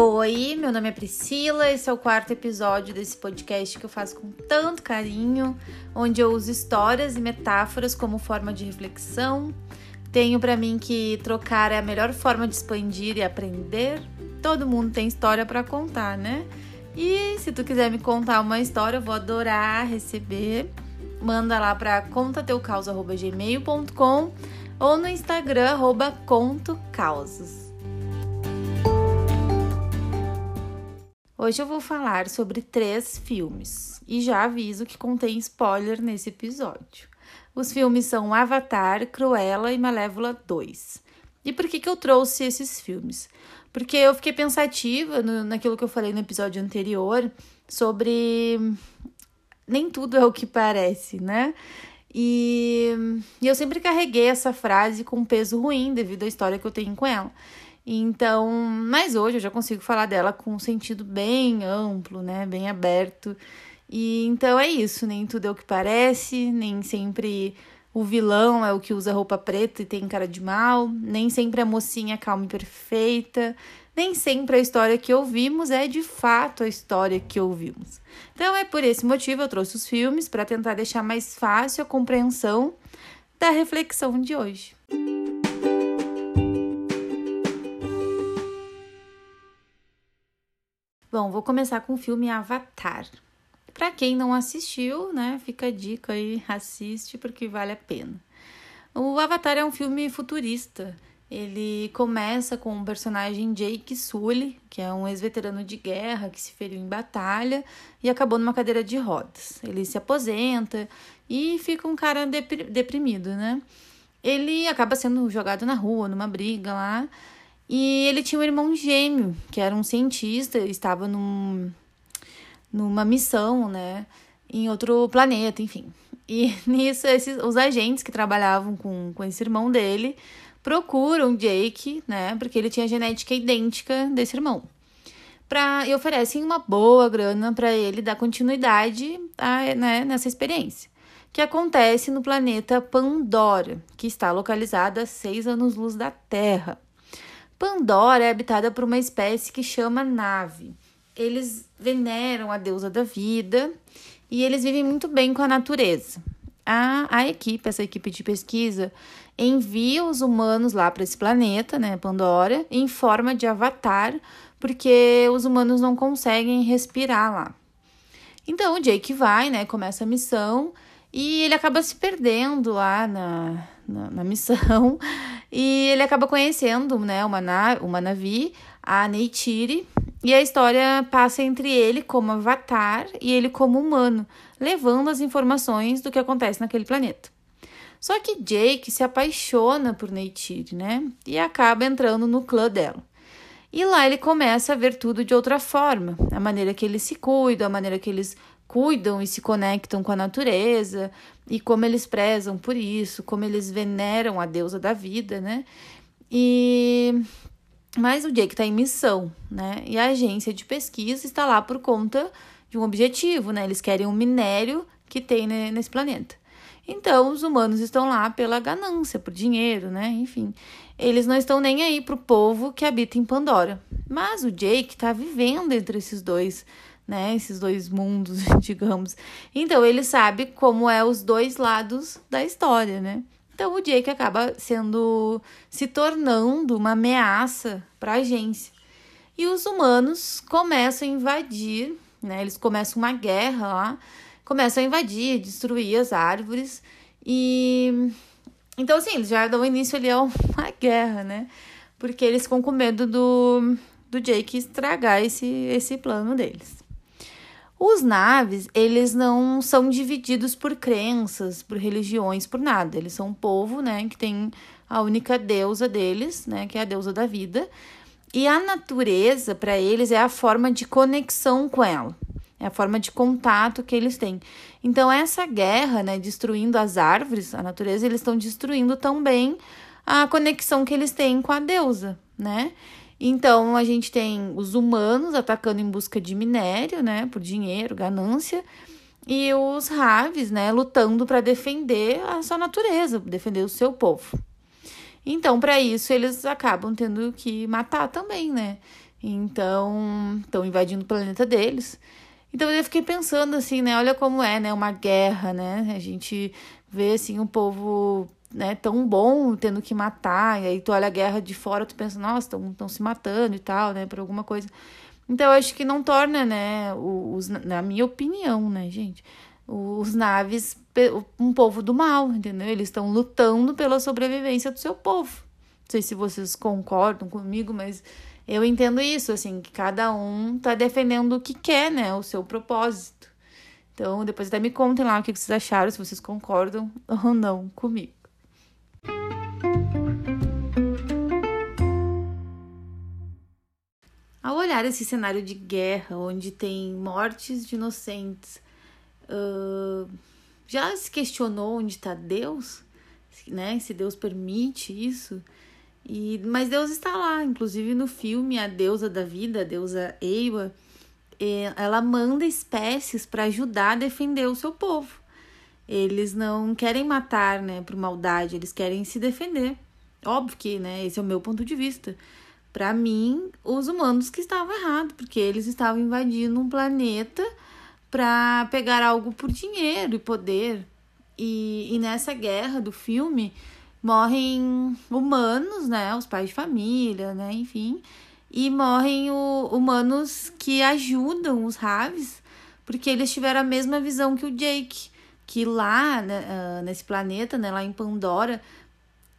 Oi, meu nome é Priscila, esse é o quarto episódio desse podcast que eu faço com tanto carinho, onde eu uso histórias e metáforas como forma de reflexão. Tenho para mim que trocar é a melhor forma de expandir e aprender. Todo mundo tem história para contar, né? E se tu quiser me contar uma história, eu vou adorar receber. Manda lá para contateucausa@gmail.com ou no Instagram arroba contocausas. Hoje eu vou falar sobre três filmes e já aviso que contém spoiler nesse episódio. Os filmes são Avatar, Cruella e Malévola 2. E por que, que eu trouxe esses filmes? Porque eu fiquei pensativa no, naquilo que eu falei no episódio anterior sobre nem tudo é o que parece, né? E, e eu sempre carreguei essa frase com peso ruim devido à história que eu tenho com ela. Então, mas hoje eu já consigo falar dela com um sentido bem amplo, né? Bem aberto. E então é isso, nem tudo é o que parece, nem sempre o vilão é o que usa roupa preta e tem cara de mal, nem sempre a mocinha calma e perfeita, nem sempre a história que ouvimos é de fato a história que ouvimos. Então é por esse motivo eu trouxe os filmes para tentar deixar mais fácil a compreensão da reflexão de hoje. Bom, vou começar com o filme Avatar. Para quem não assistiu, né, fica a dica aí, assiste porque vale a pena. O Avatar é um filme futurista. Ele começa com o personagem Jake Sully, que é um ex-veterano de guerra que se feriu em batalha e acabou numa cadeira de rodas. Ele se aposenta e fica um cara deprimido, né? Ele acaba sendo jogado na rua, numa briga lá, e ele tinha um irmão gêmeo, que era um cientista, estava num, numa missão, né? Em outro planeta, enfim. E nisso, esses, os agentes que trabalhavam com, com esse irmão dele procuram Jake, né? Porque ele tinha genética idêntica desse irmão. Pra, e oferecem uma boa grana para ele dar continuidade a, né, nessa experiência. Que acontece no planeta Pandora, que está localizado a seis anos-luz da Terra. Pandora é habitada por uma espécie que chama Nave. Eles veneram a deusa da vida e eles vivem muito bem com a natureza. A, a equipe, essa equipe de pesquisa, envia os humanos lá para esse planeta, né, Pandora, em forma de avatar, porque os humanos não conseguem respirar lá. Então o Jake vai, né, começa a missão e ele acaba se perdendo lá na, na, na missão e ele acaba conhecendo, né, uma, na, uma Navi, a Neytiri, e a história passa entre ele como avatar e ele como humano, levando as informações do que acontece naquele planeta. Só que Jake se apaixona por Neytiri, né, e acaba entrando no clã dela. E lá ele começa a ver tudo de outra forma, a maneira que eles se cuidam, a maneira que eles cuidam e se conectam com a natureza e como eles prezam por isso, como eles veneram a deusa da vida, né? E mas o Jake está em missão, né? E a agência de pesquisa está lá por conta de um objetivo, né? Eles querem um minério que tem nesse planeta. Então, os humanos estão lá pela ganância, por dinheiro, né? Enfim, eles não estão nem aí pro povo que habita em Pandora. Mas o Jake está vivendo entre esses dois né? Esses dois mundos, digamos. Então ele sabe como é os dois lados da história, né? Então o Jake acaba sendo se tornando uma ameaça para a agência. E os humanos começam a invadir, né? Eles começam uma guerra lá, começam a invadir, destruir as árvores e então assim, eles já dão início ali a uma guerra, né? Porque eles ficam com medo do do Jake estragar esse esse plano deles. Os naves, eles não são divididos por crenças, por religiões, por nada. Eles são um povo, né, que tem a única deusa deles, né, que é a deusa da vida. E a natureza, para eles, é a forma de conexão com ela. É a forma de contato que eles têm. Então, essa guerra, né, destruindo as árvores, a natureza, eles estão destruindo também a conexão que eles têm com a deusa, né? Então a gente tem os humanos atacando em busca de minério, né, por dinheiro, ganância, e os Raves, né, lutando para defender a sua natureza, defender o seu povo. Então, para isso eles acabam tendo que matar também, né? Então, estão invadindo o planeta deles. Então eu fiquei pensando assim, né? Olha como é, né? Uma guerra, né? A gente vê assim um povo né, tão bom tendo que matar, e aí tu olha a guerra de fora, tu pensa, nossa, estão se matando e tal, né, por alguma coisa. Então eu acho que não torna, né, os, na minha opinião, né, gente, os naves um povo do mal, entendeu? Eles estão lutando pela sobrevivência do seu povo. Não sei se vocês concordam comigo, mas eu entendo isso, assim, que cada um tá defendendo o que quer, né, o seu propósito. Então, depois até me contem lá o que vocês acharam, se vocês concordam ou não comigo. Ao olhar esse cenário de guerra, onde tem mortes de inocentes, uh, já se questionou onde está Deus? Né? Se Deus permite isso? E, mas Deus está lá, inclusive no filme A Deusa da Vida, a deusa Eiwa, ela manda espécies para ajudar a defender o seu povo. Eles não querem matar, né, por maldade, eles querem se defender. Óbvio que, né, esse é o meu ponto de vista. Para mim, os humanos que estavam errados, porque eles estavam invadindo um planeta para pegar algo por dinheiro e poder. E, e nessa guerra do filme morrem humanos, né, os pais de família, né, enfim, e morrem o, humanos que ajudam os Raves, porque eles tiveram a mesma visão que o Jake que lá né, uh, nesse planeta, né, lá em Pandora,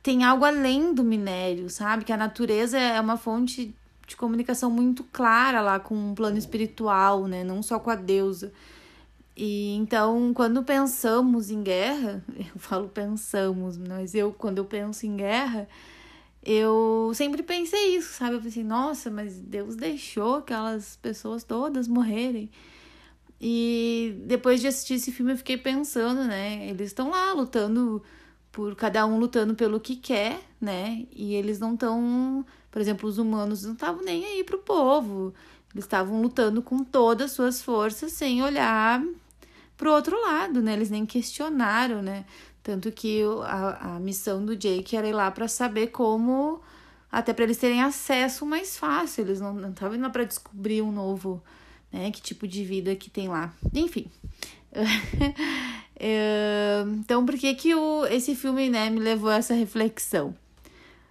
tem algo além do minério, sabe? Que a natureza é uma fonte de comunicação muito clara lá com um plano espiritual, né? Não só com a deusa. E então, quando pensamos em guerra, eu falo pensamos, mas eu, quando eu penso em guerra, eu sempre pensei isso, sabe? Eu pensei, nossa, mas Deus deixou aquelas pessoas todas morrerem. E depois de assistir esse filme eu fiquei pensando, né? Eles estão lá lutando por cada um lutando pelo que quer, né? E eles não estão, por exemplo, os humanos não estavam nem aí pro povo. Eles estavam lutando com todas as suas forças sem olhar pro outro lado, né? Eles nem questionaram, né? Tanto que a, a missão do Jake era ir lá para saber como até para eles terem acesso mais fácil. Eles não estavam indo para descobrir um novo né? Que tipo de vida que tem lá. Enfim. Então, por que que o, esse filme, né, me levou a essa reflexão?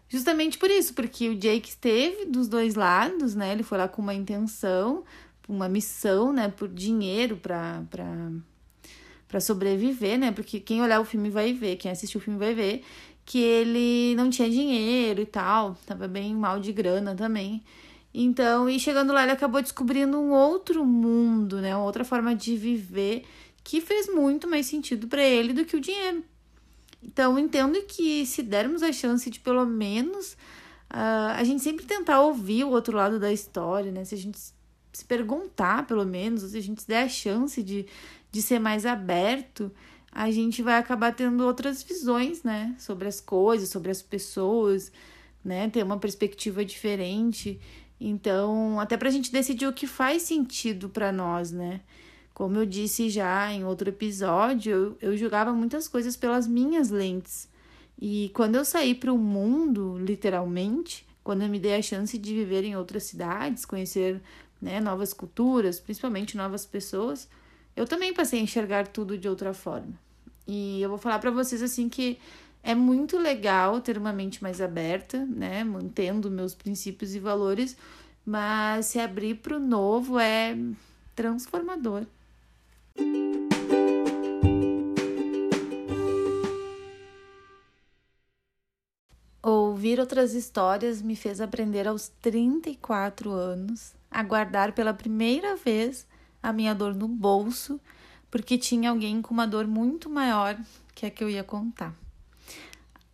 Justamente por isso, porque o Jake esteve dos dois lados, né? Ele foi lá com uma intenção, uma missão, né, por dinheiro para para sobreviver, né? Porque quem olhar o filme vai ver, quem assistiu o filme vai ver que ele não tinha dinheiro e tal, tava bem mal de grana também. Então, e chegando lá, ele acabou descobrindo um outro mundo, né? Uma outra forma de viver que fez muito mais sentido para ele do que o dinheiro. Então, entendo que se dermos a chance de pelo menos uh, a gente sempre tentar ouvir o outro lado da história, né? Se a gente se perguntar, pelo menos, se a gente der a chance de, de ser mais aberto, a gente vai acabar tendo outras visões, né? Sobre as coisas, sobre as pessoas, né? Ter uma perspectiva diferente. Então, até para a gente decidir o que faz sentido para nós, né? Como eu disse já em outro episódio, eu, eu julgava muitas coisas pelas minhas lentes. E quando eu saí para o mundo, literalmente, quando eu me dei a chance de viver em outras cidades, conhecer né, novas culturas, principalmente novas pessoas, eu também passei a enxergar tudo de outra forma. E eu vou falar para vocês assim que é muito legal ter uma mente mais aberta, né? Mantendo meus princípios e valores, mas se abrir para o novo é transformador. Ouvir outras histórias me fez aprender aos 34 anos a guardar pela primeira vez a minha dor no bolso, porque tinha alguém com uma dor muito maior que a que eu ia contar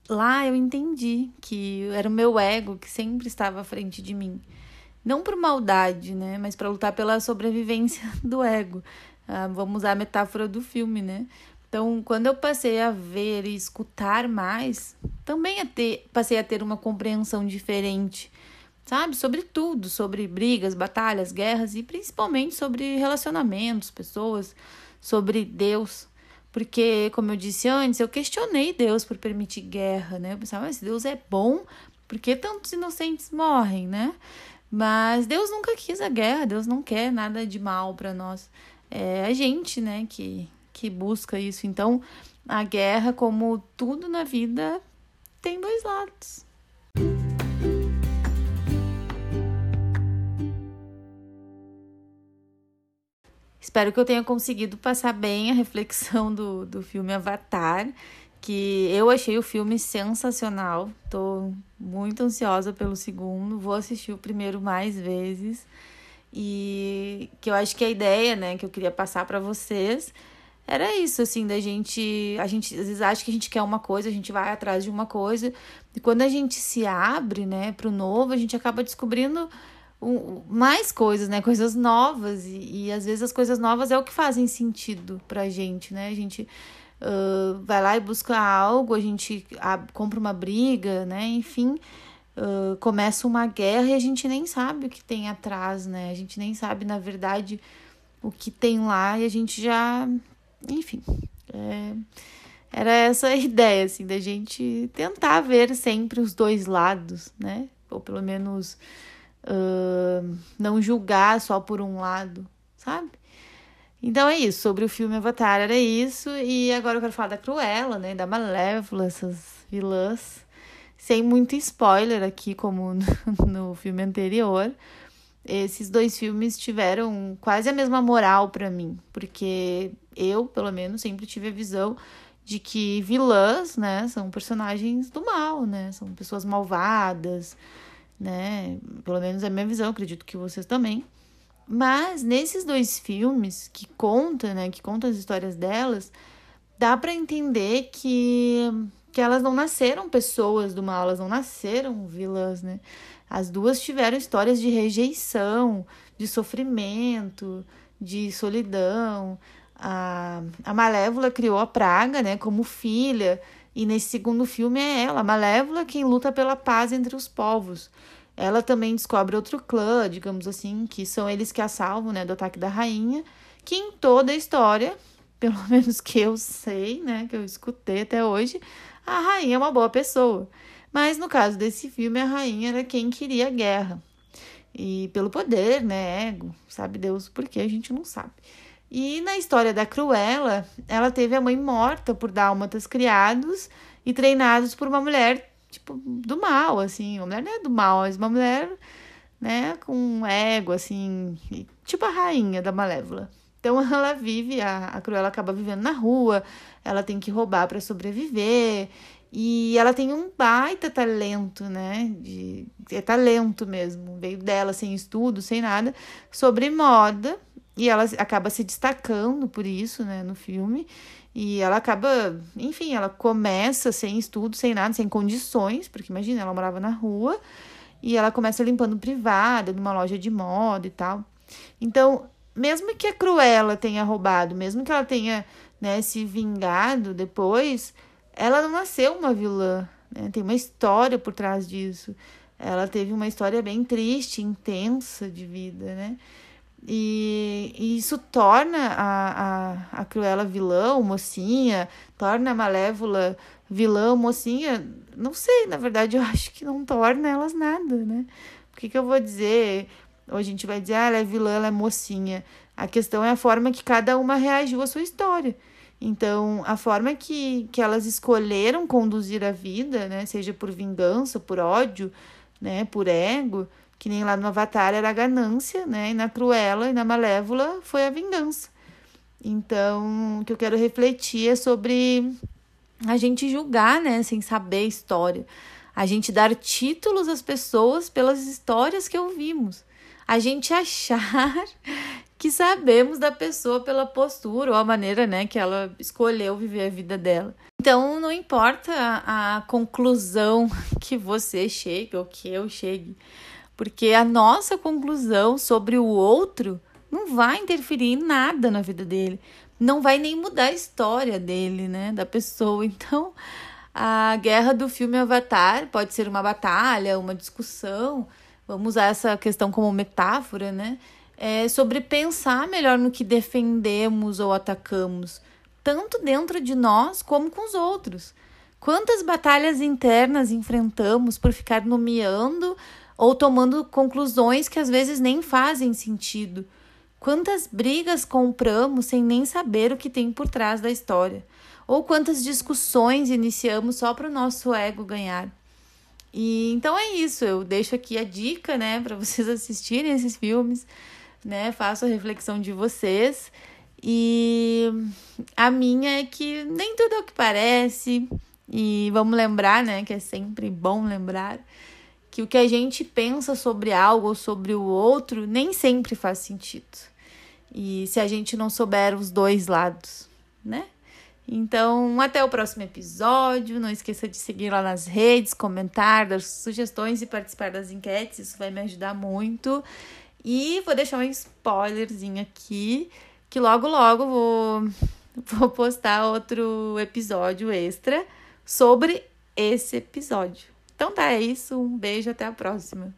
lá eu entendi que era o meu ego que sempre estava à frente de mim. Não por maldade, né? Mas para lutar pela sobrevivência do ego. Ah, vamos usar a metáfora do filme, né? Então, quando eu passei a ver e escutar mais, também a ter, passei a ter uma compreensão diferente, sabe? Sobre tudo, sobre brigas, batalhas, guerras e principalmente sobre relacionamentos, pessoas, sobre Deus. Porque, como eu disse antes, eu questionei Deus por permitir guerra, né? Eu pensava, mas Deus é bom, por que tantos inocentes morrem, né? Mas Deus nunca quis a guerra, Deus não quer nada de mal para nós. É a gente, né, que, que busca isso. Então, a guerra, como tudo na vida, tem dois lados. Espero que eu tenha conseguido passar bem a reflexão do, do filme Avatar que eu achei o filme sensacional. Tô muito ansiosa pelo segundo, vou assistir o primeiro mais vezes. E que eu acho que a ideia, né, que eu queria passar para vocês era isso, assim, da gente. A gente às vezes acha que a gente quer uma coisa, a gente vai atrás de uma coisa, e quando a gente se abre, né, pro novo, a gente acaba descobrindo mais coisas, né, coisas novas, e, e às vezes as coisas novas é o que fazem sentido pra gente, né, a gente uh, vai lá e busca algo, a gente compra uma briga, né? Enfim, uh, começa uma guerra e a gente nem sabe o que tem atrás, né? A gente nem sabe, na verdade, o que tem lá e a gente já. Enfim. É, era essa a ideia, assim, da gente tentar ver sempre os dois lados, né? Ou pelo menos uh, não julgar só por um lado, sabe? Então é isso, sobre o filme Avatar era isso, e agora eu quero falar da Cruella, né, da Malévola, essas vilãs, sem muito spoiler aqui, como no, filme anterior. Esses dois filmes tiveram quase a mesma moral para mim, porque eu, pelo menos, sempre tive a visão de que vilãs, né, são personagens do mal, né, são pessoas malvadas, né, pelo menos é a minha visão, acredito que vocês também. Mas nesses dois filmes que conta, né, que contam as histórias delas, dá para entender que que elas não nasceram pessoas do mal, elas não nasceram vilãs, né? As duas tiveram histórias de rejeição, de sofrimento, de solidão. A, a Malévola criou a Praga, né, como filha, e nesse segundo filme é ela, a Malévola, quem luta pela paz entre os povos ela também descobre outro clã, digamos assim, que são eles que a salvam, né, do ataque da rainha, que em toda a história, pelo menos que eu sei, né, que eu escutei até hoje, a rainha é uma boa pessoa. Mas no caso desse filme, a rainha era quem queria guerra. E pelo poder, né, ego, sabe Deus por que a gente não sabe. E na história da Cruella, ela teve a mãe morta por dálmatas criados e treinados por uma mulher tipo, do mal, assim. Uma mulher não é do mal, mas uma mulher, né, com ego, assim, tipo a rainha da Malévola. Então ela vive, a, a Cruella acaba vivendo na rua, ela tem que roubar para sobreviver. E ela tem um baita talento, né? De, é talento mesmo. Veio dela sem estudo, sem nada, sobre moda. E ela acaba se destacando por isso, né, no filme. E ela acaba, enfim, ela começa sem estudo, sem nada, sem condições, porque imagina, ela morava na rua e ela começa limpando privada, numa loja de moda e tal. Então, mesmo que a Cruella tenha roubado, mesmo que ela tenha né, se vingado depois, ela não nasceu uma vilã, né? Tem uma história por trás disso. Ela teve uma história bem triste, intensa de vida, né? E, e, isso torna a, a, a Cruella vilã, mocinha, torna a Malévola vilã, mocinha. Não sei, na verdade, eu acho que não torna elas nada, né? O que, que eu vou dizer? Ou a gente vai dizer, ah, ela é vilã, ela é mocinha. A questão é a forma que cada uma reagiu à sua história. Então, a forma que, que elas escolheram conduzir a vida, né? Seja por vingança, por ódio, né? Por ego que nem lá no Avatar era a ganância, né? E na Cruella e na Malévola foi a vingança. Então, o que eu quero refletir é sobre a gente julgar, né, sem saber a história. A gente dar títulos às pessoas pelas histórias que ouvimos. A gente achar que sabemos da pessoa pela postura ou a maneira, né, que ela escolheu viver a vida dela. Então, não importa a, a conclusão que você chegue ou que eu chegue porque a nossa conclusão sobre o outro não vai interferir em nada na vida dele, não vai nem mudar a história dele, né, da pessoa. Então, a guerra do filme Avatar pode ser uma batalha, uma discussão, vamos usar essa questão como metáfora, né? É sobre pensar melhor no que defendemos ou atacamos, tanto dentro de nós como com os outros. Quantas batalhas internas enfrentamos por ficar nomeando ou tomando conclusões que às vezes nem fazem sentido. Quantas brigas compramos sem nem saber o que tem por trás da história? Ou quantas discussões iniciamos só para o nosso ego ganhar? E então é isso, eu deixo aqui a dica, né, para vocês assistirem esses filmes, né? Faço a reflexão de vocês. E a minha é que nem tudo é o que parece. E vamos lembrar, né, que é sempre bom lembrar que o que a gente pensa sobre algo ou sobre o outro nem sempre faz sentido. E se a gente não souber os dois lados, né? Então, até o próximo episódio. Não esqueça de seguir lá nas redes, comentar, dar sugestões e participar das enquetes. Isso vai me ajudar muito. E vou deixar um spoilerzinho aqui, que logo logo vou, vou postar outro episódio extra sobre esse episódio. Então tá, é isso. Um beijo, até a próxima.